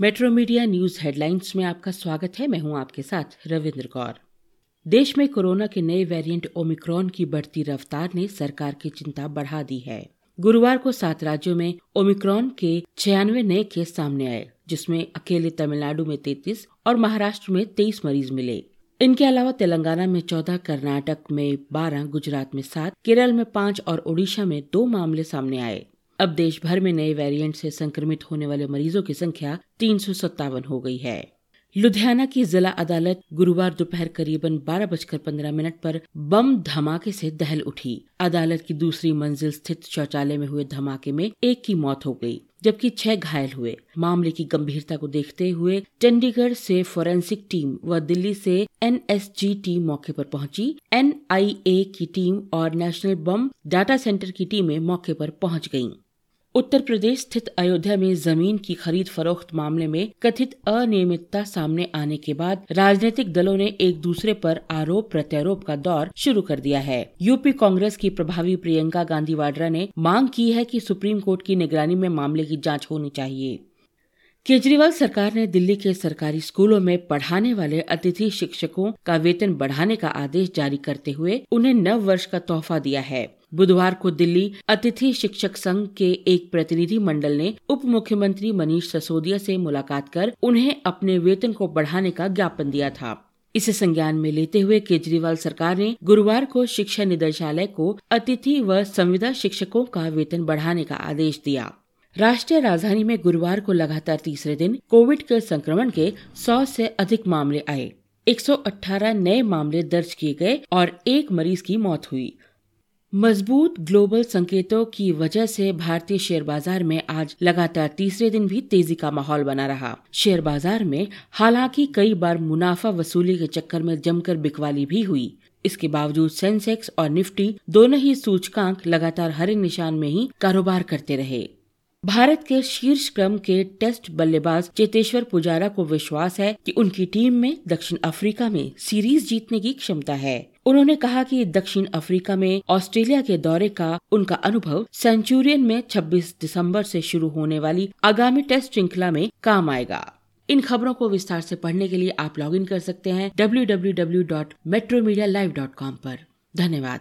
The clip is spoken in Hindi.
मेट्रो मीडिया न्यूज़ हेडलाइंस में आपका स्वागत है। मैं हूँ आपके साथ रविंद्र कौर। देश में कोरोना के नए वेरिएंट ओमिक्रॉन की बढ़ती रफ्तार ने सरकार की चिंता बढ़ा दी है। गुरुवार को सात राज्यों में ओमिक्रॉन के छियानवे नए केस सामने आए, जिसमें अकेले तमिलनाडु में तैतीस और महाराष्ट्र में तेईस मरीज़ मिले। इनके अलावा तेलंगाना में चौदह, कर्नाटक में बारह, गुजरात में सात, केरल में पाँच और ओडिशा में दो मामले सामने आए। अब देश भर में नए वेरिएंट से संक्रमित होने वाले मरीजों की संख्या तीन सौ सत्तावन हो गई है। लुधियाना की जिला अदालत गुरुवार दोपहर करीबन बारह बजकर पंद्रह मिनट पर बम धमाके से दहल उठी। अदालत की दूसरी मंजिल स्थित शौचालय में हुए धमाके में एक की मौत हो गई, जबकि छह घायल हुए। मामले की गंभीरता को देखते हुए चंडीगढ़ से फोरेंसिक टीम व दिल्ली से एनएसजी टीम मौके पर पहुँची। एनआईए की टीम और नेशनल बम डाटा सेंटर की टीमें मौके पर पहुँच गयीं। उत्तर प्रदेश स्थित अयोध्या में ज़मीन की खरीद फरोख्त मामले में कथित अनियमितता सामने आने के बाद राजनीतिक दलों ने एक दूसरे पर आरोप प्रत्यारोप का दौर शुरू कर दिया है। यूपी कांग्रेस की प्रभावी प्रियंका गांधी वाड्रा ने मांग की है कि सुप्रीम कोर्ट की निगरानी में मामले की जाँच होनी चाहिए। केजरीवाल सरकार ने दिल्ली के सरकारी स्कूलों में पढ़ाने वाले अतिथि शिक्षकों का वेतन बढ़ाने का आदेश जारी करते हुए उन्हें नव वर्ष का तोहफा दिया है। बुधवार को दिल्ली अतिथि शिक्षक संघ के एक प्रतिनिधि मंडल ने उप मुख्यमंत्री मनीष सिसोदिया से मुलाकात कर उन्हें अपने वेतन को बढ़ाने का ज्ञापन दिया था। इसे संज्ञान में लेते हुए केजरीवाल सरकार ने गुरुवार को शिक्षा निदेशालय को अतिथि व संविदा शिक्षकों का वेतन बढ़ाने का आदेश दिया। राष्ट्रीय राजधानी में गुरुवार को लगातार तीसरे दिन कोविड के संक्रमण के 100 से अधिक मामले आए। 118 नए मामले दर्ज किए गए और एक मरीज़ की मौत हुई। मज़बूत ग्लोबल संकेतों की वजह से भारतीय शेयर बाज़ार में आज लगातार तीसरे दिन भी तेज़ी का माहौल बना रहा। शेयर बाज़ार में हालाँकि कई बार मुनाफा वसूली के चक्कर में जमकर बिकवाली भी हुई। इसके बावजूद सेंसेक्स और निफ्टी दोनों ही सूचकांक लगातार हरे निशान में ही कारोबार करते रहे। भारत के शीर्ष क्रम के टेस्ट बल्लेबाज चेतेश्वर पुजारा को विश्वास है कि उनकी टीम में दक्षिण अफ्रीका में सीरीज़ जीतने की क्षमता है। उन्होंने कहा कि दक्षिण अफ्रीका में ऑस्ट्रेलिया के दौरे का उनका अनुभव सेंचुरियन में 26 दिसंबर से शुरू होने वाली आगामी टेस्ट श्रृंखला में काम आएगा। इन खबरों को विस्तार से पढ़ने के लिए आप लॉगिन कर सकते हैं W W W dot metro media live dot com धन्यवाद।